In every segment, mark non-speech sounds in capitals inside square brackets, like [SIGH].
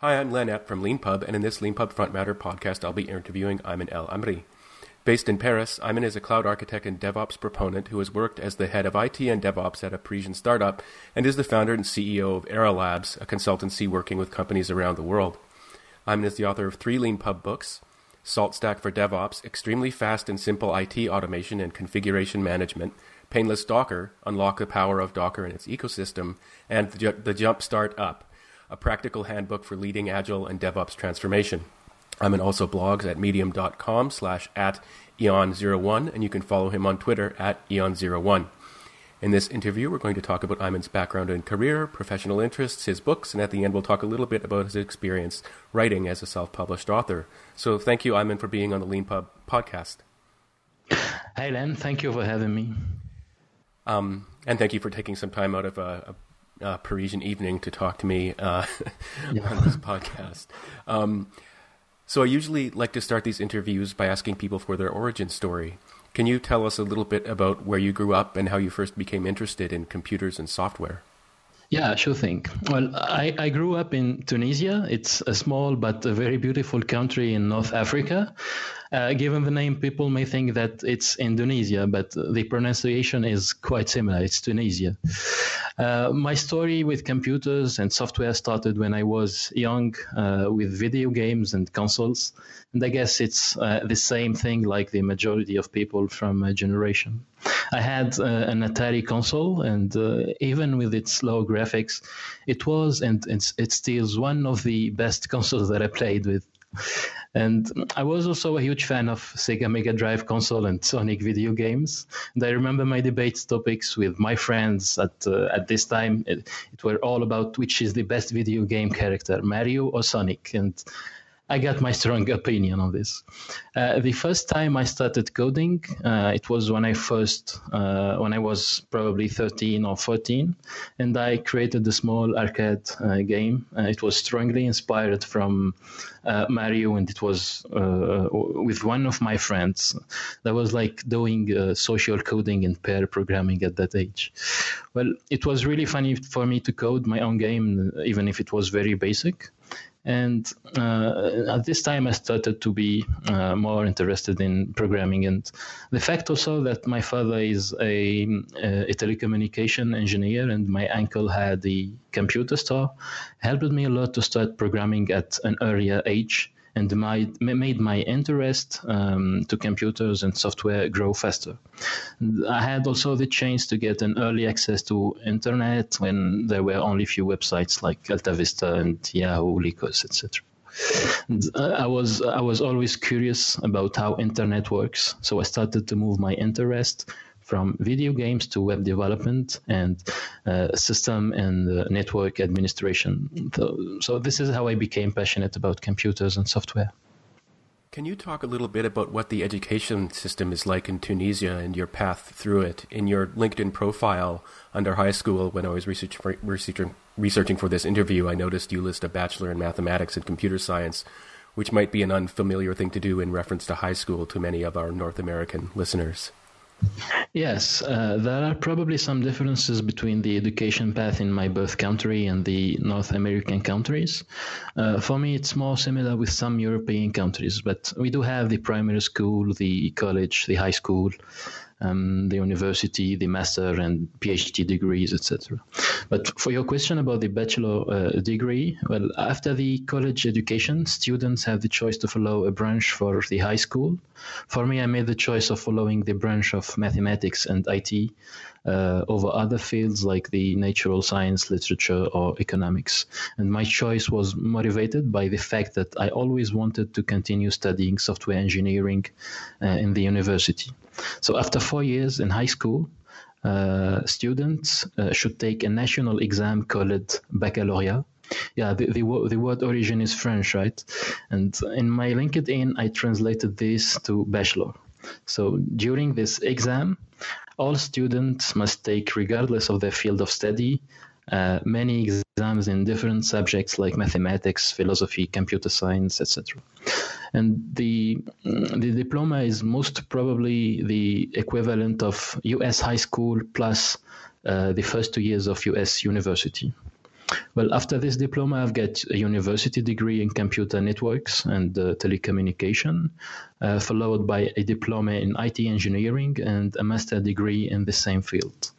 Hi, I'm Len Epp from LeanPub, and in this LeanPub Front Matter podcast, I'll be interviewing Ayman El Amri. Based in Paris, Ayman is a cloud architect and DevOps proponent who has worked as the head of IT and DevOps at a Parisian startup and is the founder and CEO of Era Labs, a consultancy working with companies around the world. Ayman is the author of three LeanPub books SaltStack for DevOps, Extremely Fast and Simple IT Automation and Configuration Management, Painless Docker, Unlock the Power of Docker and its Ecosystem, and The Jump Start Up a practical handbook for leading agile and DevOps transformation. Ayman also blogs at medium.com slash at eon01, and you can follow him on Twitter at eon01. In this interview, we're going to talk about Ayman's background and career, professional interests, his books, and at the end, we'll talk a little bit about his experience writing as a self published author. So thank you, Ayman, for being on the LeanPub podcast. Hi, Len. Thank you for having me. Um, and thank you for taking some time out of a, a uh, Parisian evening to talk to me uh, [LAUGHS] yeah. on this podcast. Um, so I usually like to start these interviews by asking people for their origin story. Can you tell us a little bit about where you grew up and how you first became interested in computers and software? Yeah, sure thing. Well, I, I grew up in Tunisia. It's a small but a very beautiful country in North Africa. Uh, given the name, people may think that it's Indonesia, but the pronunciation is quite similar. It's Tunisia. Uh, my story with computers and software started when I was young uh, with video games and consoles. And I guess it's uh, the same thing like the majority of people from my generation. I had uh, an Atari console, and uh, even with its low graphics, it was and it's, it still is one of the best [LAUGHS] consoles that I played with. And I was also a huge fan of Sega Mega Drive console and Sonic video games. And I remember my debate topics with my friends at uh, at this time. It, it were all about which is the best video game character, Mario or Sonic. And I got my strong [LAUGHS] opinion on this. Uh, the first time I started coding, uh, it was when I first, uh, when I was probably 13 or 14, and I created a small arcade uh, game. Uh, it was strongly inspired from uh, Mario, and it was with one of my friends. That was like doing social coding and pair programming at that age. Well, it was really funny for me to code my own game, even if it was very basic. And uh, at this time, I started to be uh, more interested in programming. And the fact also that my father is a, a telecommunication engineer and my uncle had the computer store helped me a lot to start programming at an earlier age and my, made my interest um, to computers and software grow faster. I had also the chance to get an early access to internet when there were only few websites like AltaVista and Yahoo, Lycos, etc. I was I was always curious about how internet works, so I started to move my interest from video games to web development and uh, system and uh, network administration. So, so this is how I became passionate about computers and software. Can you talk a little bit about what the education system is like in Tunisia and your path through it? In your LinkedIn profile under high school, when I was research for, researching, researching for this interview, I noticed you list a bachelor in mathematics and computer science, which might be an unfamiliar thing to do in reference to high school to many of our North American listeners. Yes, uh, there are probably some differences between the education path in my birth country and the North American countries. Uh, for me, it's more similar with some European countries, but we do have the primary school, the college, the high school, um, the university, the master and PhD degrees, etc. But for your question about the bachelor uh, degree, well, after the college education, students have the choice to follow a branch for the high school. For me, I made the choice of following the branch of mathematics and IT uh, over other fields like the natural science, literature, or economics. And my choice was motivated by the fact that I always wanted to continue studying software engineering uh, in the university. So after four years in high school, uh, students uh, should take a national exam called baccalaureate. Yeah, the, the, the, word origin is French, right? And in my LinkedIn, I translated this to bachelor. So during this exam, all students must take, regardless of their field of study, uh, many exams in different subjects like mathematics, philosophy, computer science, etc. And the the diploma is most probably the equivalent of U.S. high school plus uh, the first two years of U.S. university. Well, after this diploma, I've got a university degree in computer networks and uh, telecommunication, uh, followed by a diploma in IT engineering and a master degree in the same field.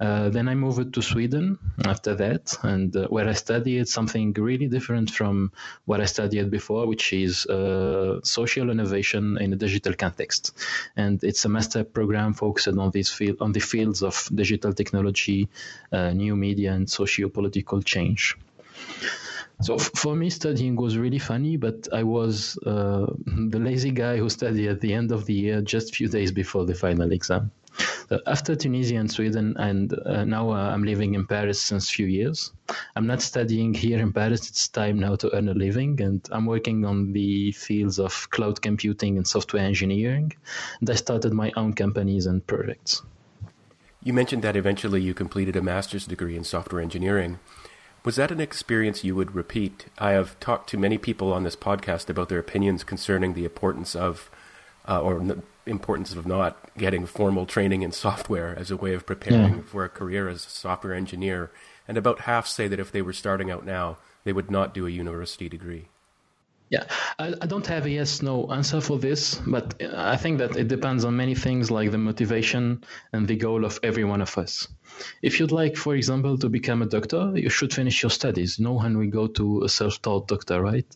Uh, then I moved to Sweden after that, and uh, where I studied something really different from what I studied before, which is uh, social innovation in a digital context. And it's a master program focused on this field, on the fields of digital technology, new media, and socio-political change. So for me, studying was really funny, but I was uh, the lazy guy who studied at the end of the year, just a few days before the final exam. After Tunisia and Sweden, and uh, now uh, I'm living in Paris since few years. I'm not studying here in Paris. It's time now to earn a living, and I'm working on the fields of cloud computing and software engineering. And I started my own companies and projects. You mentioned that eventually you completed a master's degree in software engineering. Was that an experience you would repeat? I have talked to many people on this podcast about their opinions concerning the importance of, uh, or importance of not getting formal training in software as a way of preparing yeah. for a career as a software engineer. And about half say that if they were starting out now, they would not do a university degree. Yeah, I, I, don't have a yes no answer for this, but I think that it depends on many things like the motivation and the goal of every one of us. If you'd like, for example, to become a doctor, you should finish your studies. No one will go to a self taught doctor, right?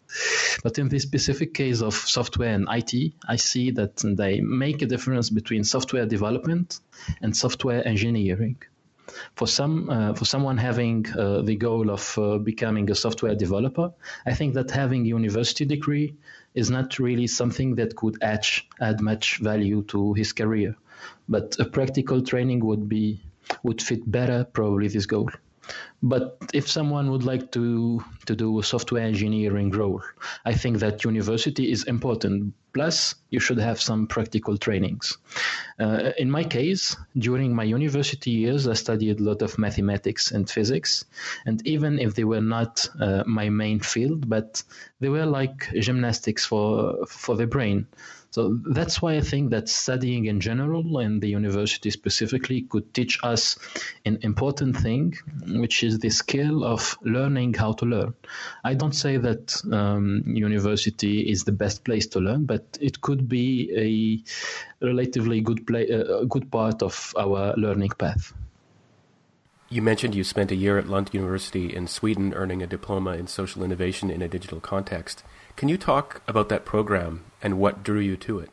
But in this specific case of software and IT, I see that they make a difference between software development and software engineering for some uh, for someone having uh, the goal of uh, becoming a software developer, I think that having a university degree is not really something that could add, add much value to his career. But a practical training would be would fit better probably this goal. But if someone would like to to do a software engineering role, I think that university is important. Plus, you should have some practical trainings. Uh, in my case, during my university years, I studied a lot of mathematics and physics, and even if they were not uh, my main field, but they were like gymnastics for for the brain. So that's why I think that studying in general and the university specifically could teach us an important thing, which is the skill of learning how to learn. I don't say that um, university is the best place to learn, but it could be a relatively good play, uh, a good part of our learning path. You mentioned you spent a year at Lund University in Sweden earning a diploma in social innovation in a digital context. Can you talk about that program and what drew you to it?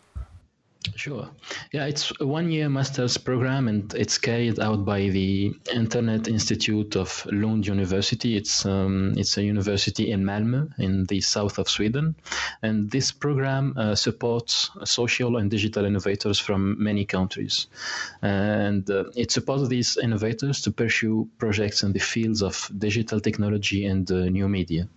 Sure. Yeah, it's a one year master's program and it's carried out by the Internet Institute of Lund University. It's, um, it's a university in Malmö in the south of Sweden. And this program uh, supports social and digital innovators from many countries. And uh, it supports these innovators to pursue projects in the fields of digital technology and uh, new media.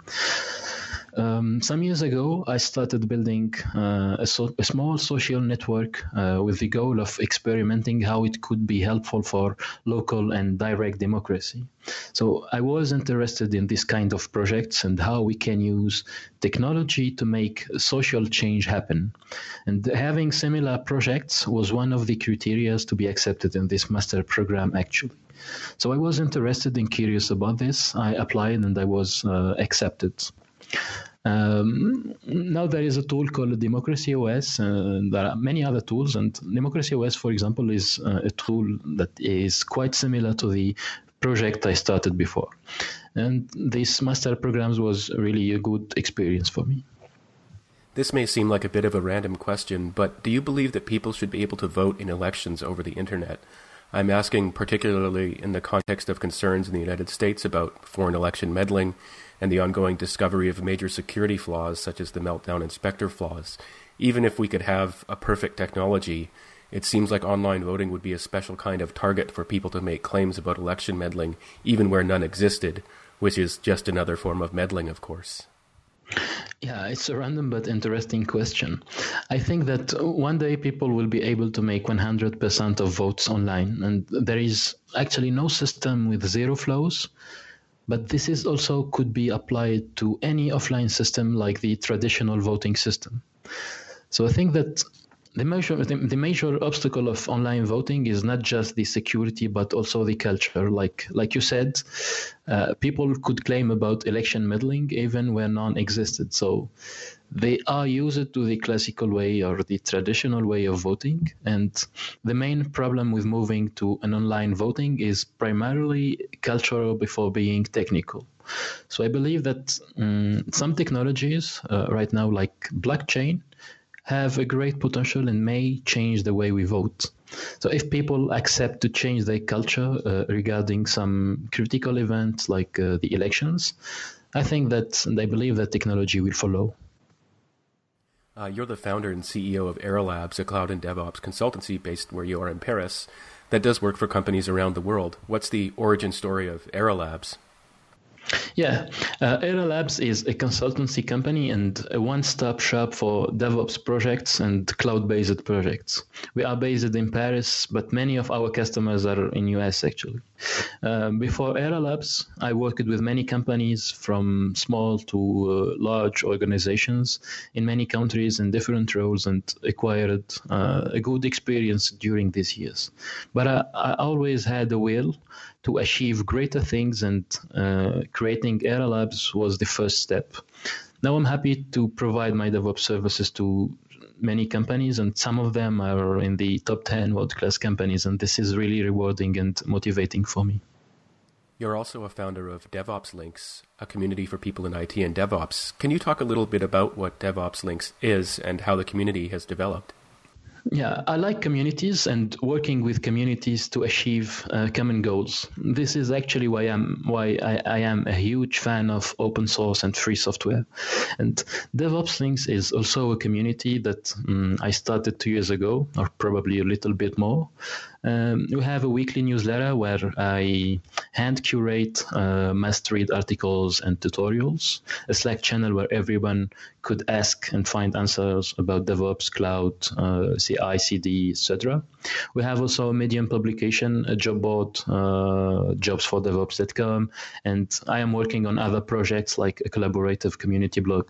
Um, some years ago, I started building uh, a, so, a, small social network uh, with the goal of experimenting how it could be helpful for local and direct democracy. So I was interested in this kind of projects and how we can use technology to make social change happen. And having similar projects was one of the criteria to be accepted in this master program, actually. So I was interested and curious about this. I applied and I was uh, accepted. Um, now there is a tool called Democracy OS. Uh, there are many other tools, and Democracy OS, for example, is uh, a tool that is quite similar to the project I started before. And this master programs was really a good experience for me. This may seem like a bit of a random question, but do you believe that people should be able to vote in elections over the internet? I'm asking particularly in the context of concerns in the United States about foreign election meddling and the ongoing discovery of major security flaws such as the Meltdown and Spectre flaws. Even if we could have a perfect technology, it seems like online voting would be a special kind of target for people to make claims about election meddling, even where none existed, which is just another form of meddling, of course. Yeah, it's a random but interesting question. I think that one day people will be able to make 100% of votes online, and there is actually no system with zero flows. But this is also could be applied to any offline system like the traditional voting system. So I think that the major the, the, major obstacle of online voting is not just the security but also the culture. Like like you said uh, people could claim about election meddling even where none existed. So they are used to the classical way or the traditional way of voting. And the main problem with moving to an online voting is primarily cultural before being technical. So i believe that um, some technologies uh, right now like blockchain have a great potential and may change the way we vote. So if people accept to change their culture uh, regarding some critical events like uh, the elections, I think that they believe that technology will follow. Uh, you're the founder and CEO of Era Labs, a cloud and DevOps consultancy based where you are in Paris that does work for companies around the world. What's the origin story of Era Labs? Yeah, uh, Era Labs is a consultancy company and a one-stop shop for DevOps projects and cloud-based projects. We are based in Paris, but many of our customers are in US actually. Uh, before Era Labs, I worked with many companies from small to uh, large organizations in many countries in different roles and acquired uh, a good experience during these years. But I, I always had a will to achieve greater things, and uh, creating Era Labs was the first step. Now I'm happy to provide my DevOps services to many companies, and some of them are in the top 10 world class companies, and this is really rewarding and motivating for me. You're also a founder of DevOps Links, a community for people in IT and DevOps. Can you talk a little bit about what DevOps Links is and how the community has developed? Yeah, I like communities and working with communities to achieve uh, common goals. This is actually why I'm why I, I, am a huge fan of open source and free software. And DevOps Links is also a community that um, I started two years ago, or probably a little bit more. Um, we have a weekly newsletter where I hand curate uh, must read articles and tutorials, a Slack channel where everyone could ask and find answers about DevOps, cloud, uh, CI, CD, etc. We have also a Medium publication, a job board, uh, jobsfordevops.com, and I am working on other projects like a collaborative community blog.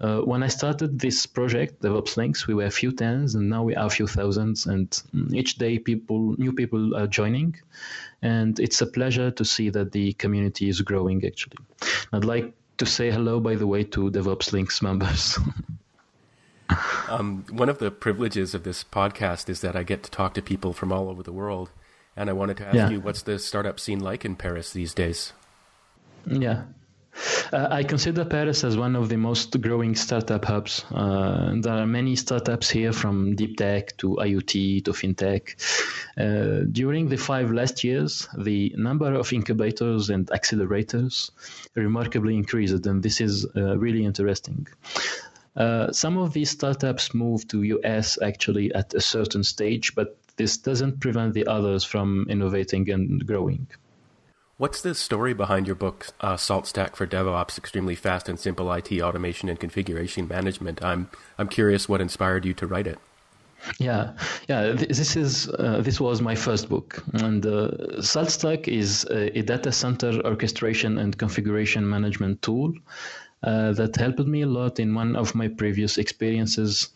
Uh, when I started this project, DevOps Links, we were a few tens, and now we are a few thousands. And each day, people, new people are joining, and it's a pleasure to see that the community is growing. Actually, I'd like to say hello, by the way, to DevOps Links members. [LAUGHS] um, one of the privileges of this podcast is that I get to talk to people from all over the world, and I wanted to ask yeah. you, what's the startup scene like in Paris these days? Yeah, uh, I consider Paris as one of the most growing startup hubs. Uh, there are many startups here from deep tech to IoT to fintech. Uh, during the five last years, the number of incubators and accelerators remarkably increased, and this is uh, really interesting. Uh, some of these startups move to US actually at a certain stage, but this doesn't prevent the others from innovating and growing. What's the story behind your book, uh, Salt Stack for DevOps: Extremely Fast and Simple IT Automation and Configuration Management? I'm I'm curious what inspired you to write it. Yeah, yeah. This is uh, this was my first book, and uh, SaltStack is a, a, data center orchestration and configuration management tool uh, that helped me a lot in one of my previous experiences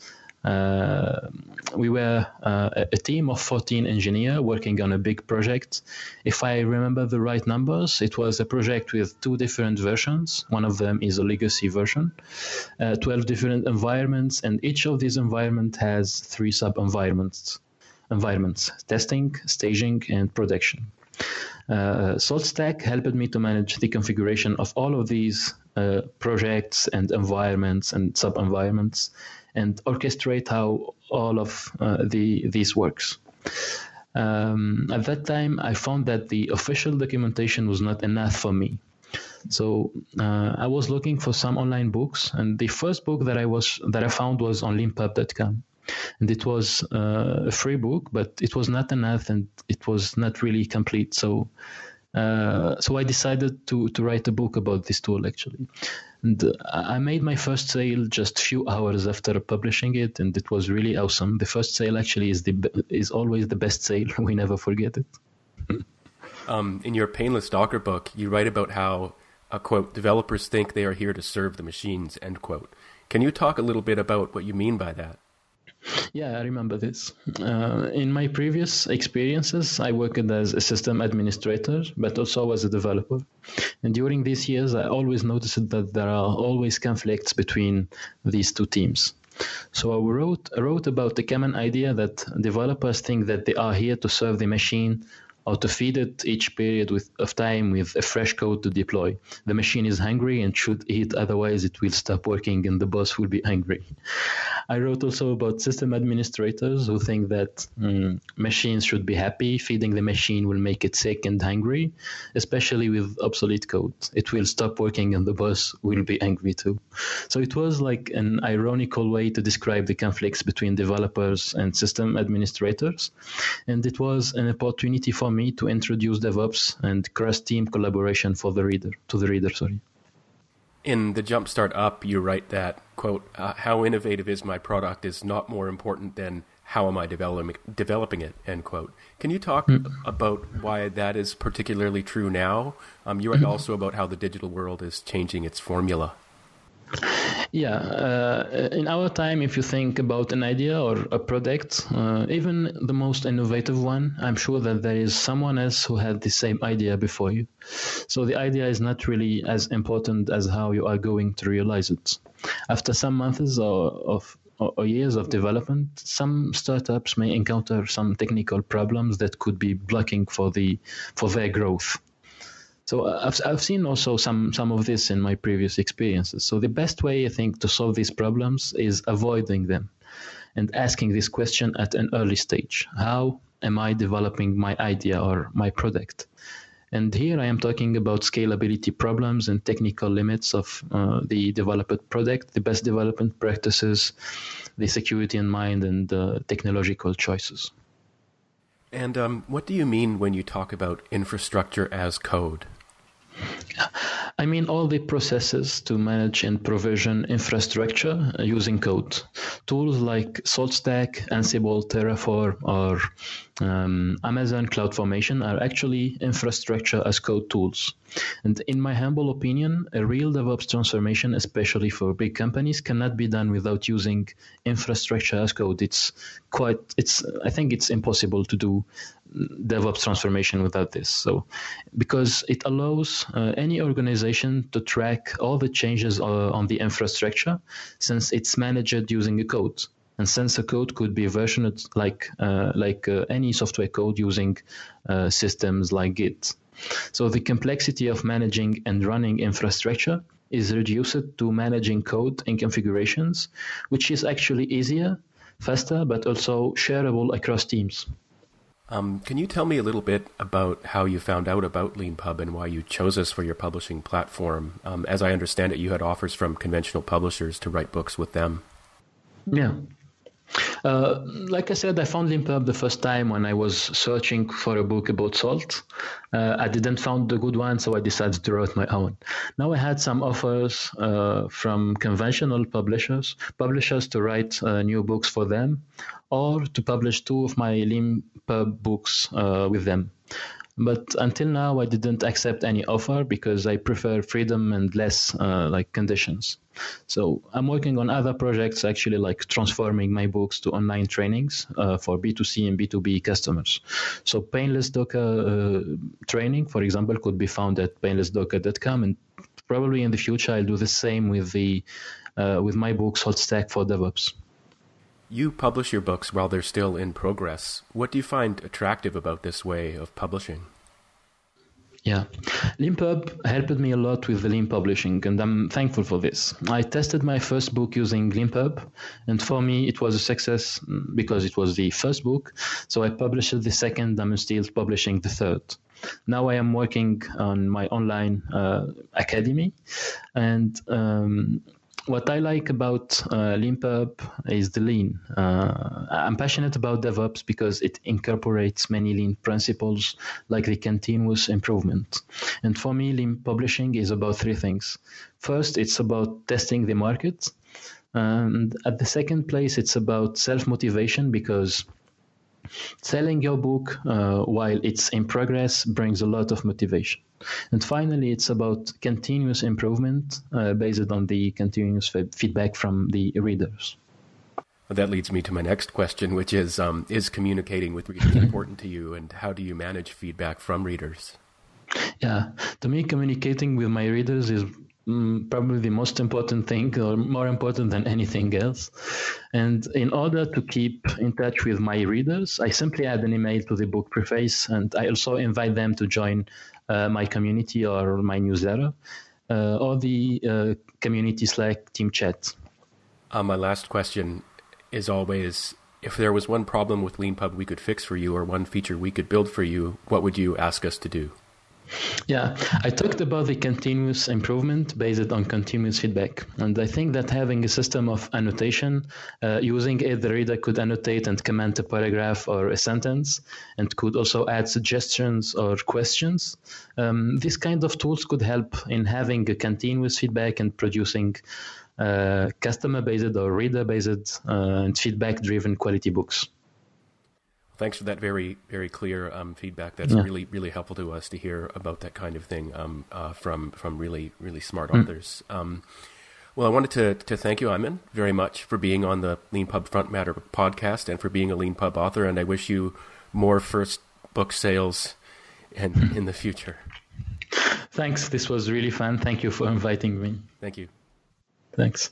we were uh, a team of 14 engineers working on a big project. If I remember the right numbers, it was a project with two different versions. One of them is a legacy version, uh, 12 different environments, and each of these environments has three sub environments environments testing, staging, and production. Uh, SaltStack helped me to manage the configuration of all of these uh, projects and environments and sub environments and orchestrate how all of uh, the these works. Um, at that time, I found that the official documentation was not enough for me. So uh, I was looking for some online books, and the first book that I was that I found was on leanpub.com, and it was uh, a free book, but it was not enough, and it was not really complete. So uh, so I decided to to write a book about this tool actually. And uh, I made my first sale just a few hours after publishing it, and it was really awesome. The first sale actually is the is always the best sale. [LAUGHS] We never forget it. [LAUGHS] um, in your Painless Docker book, you write about how, uh, quote, developers think they are here to serve the machines, end quote. Can you talk a little bit about what you mean by that? Yeah, I remember this. Uh, in my previous experiences, I worked as a system administrator, but also as a developer. And during these years, I always noticed that there are always conflicts between these two teams. So I wrote, wrote about the common idea that developers think that they are here to serve the machine or to feed it each period with, of time with a fresh code to deploy. The machine is hungry and should eat, otherwise it will stop working and the boss will be angry. I wrote also about system administrators who think that um, machines should be happy. Feeding the machine will make it sick and hungry, especially with obsolete code. It will stop working and the boss will be angry too. So it was like an ironical way to describe the conflicts between developers and system administrators. And it was an opportunity for me to introduce DevOps and cross-team collaboration for the reader to the reader. Sorry. In the Jumpstart Up, you write that quote: uh, "How innovative is my product is not more important than how am I developing developing it." End quote. Can you talk mm. about why that is particularly true now? Um, you write mm-hmm. also about how the digital world is changing its formula. Yeah, uh, in our time, if you think about an idea or a product, uh, even the most innovative one, I'm sure that there is someone else who had the same idea before you. So the idea is not really as important as how you are going to realize it. After some months or, of or years of development, some startups may encounter some technical problems that could be blocking for the for their growth. So uh, I've, I've seen also some, some of this in my previous experiences. So the best way, I think, to solve these problems is avoiding them and asking this question at an early stage. How am I developing my idea or my product? And here I am talking about scalability problems and technical limits of uh, the developed product, the best development practices, the security in mind, and uh, technological choices. And um, what do you mean when you talk about infrastructure as code? I mean all the processes to manage and provision infrastructure using code. Tools like SaltStack, Ansible, Terraform, or um, Amazon CloudFormation are actually infrastructure as code tools. And in my humble opinion, a real DevOps transformation, especially for big companies, cannot be done without using infrastructure as code. It's quite, it's, I think it's impossible to do DevOps transformation without this. So, because it allows uh, any organization to track all the changes uh, on the infrastructure since it's managed using a code. And since a code could be versioned like uh, like uh, any software code using uh, systems like Git. So the complexity of managing and running infrastructure is reduced to managing code and configurations, which is actually easier, faster, but also shareable across teams. Um, can you tell me a little bit about how you found out about LeanPub and why you chose us for your publishing platform? Um, as I understand it, you had offers from conventional publishers to write books with them. Yeah. Uh, like I said, I found LeanPub the first time when I was searching for a book about salt. Uh, I didn't find a good one, so I decided to write my own. Now I had some offers uh, from conventional publishers, publishers to write uh, new books for them, or to publish two of my LeanPub books uh, with them. But until now, I didn't accept any offer because I prefer freedom and less uh, like conditions. So I'm working on other projects actually, like transforming my books to online trainings uh, for B2C and B2B customers. So painless Docker uh, training, for example, could be found at painlessdocker.com, and probably in the future I'll do the same with the uh, with my book SaltStack for DevOps. You publish your books while they're still in progress. What do you find attractive about this way of publishing? Yeah, LeanPub helped me a lot with the Lean publishing, and I'm thankful for this. I tested my first book using LeanPub, and for me, it was a success because it was the first book. So I published the second, I'm still publishing the third. Now I am working on my online uh, academy, and um, what I like about uh, LeanPub is the lean. Uh, I'm passionate about DevOps because it incorporates many lean principles like the continuous improvement. And for me, lean publishing is about three things. First, it's about testing the market. And at the second place, it's about self motivation because selling your book uh, while it's in progress brings a lot of motivation. And finally, it's about continuous improvement uh, based on the continuous f- feedback from the readers. That leads me to my next question, which is um, Is communicating with readers [LAUGHS] important to you, and how do you manage feedback from readers? Yeah, to me, communicating with my readers is mm, probably the most important thing, or more important than anything else. And in order to keep in touch with my readers, I simply add an email to the book preface, and I also invite them to join my community or my newsletter uh, or the uh, community Slack team chat. Uh, my last question is always if there was one problem with LeanPub we could fix for you or one feature we could build for you, what would you ask us to do? Yeah, I talked about the continuous improvement based on continuous feedback. And I think that having a system of annotation, uh, using it, the reader could annotate and comment a paragraph or a sentence, and could also add suggestions or questions. Um, these kind of tools could help in having a continuous feedback and producing uh, customer based or reader based uh, and feedback driven quality books. Thanks for that very very clear um, feedback. That's yeah. really really helpful to us to hear about that kind of thing um, uh, from from really really smart mm. authors. Um, well, I wanted to to thank you, Ayman, very much for being on the LeanPub Front Matter podcast and for being a LeanPub author. And I wish you more first book sales in in the future. Thanks. This was really fun. Thank you for inviting me. Thank you. Thanks.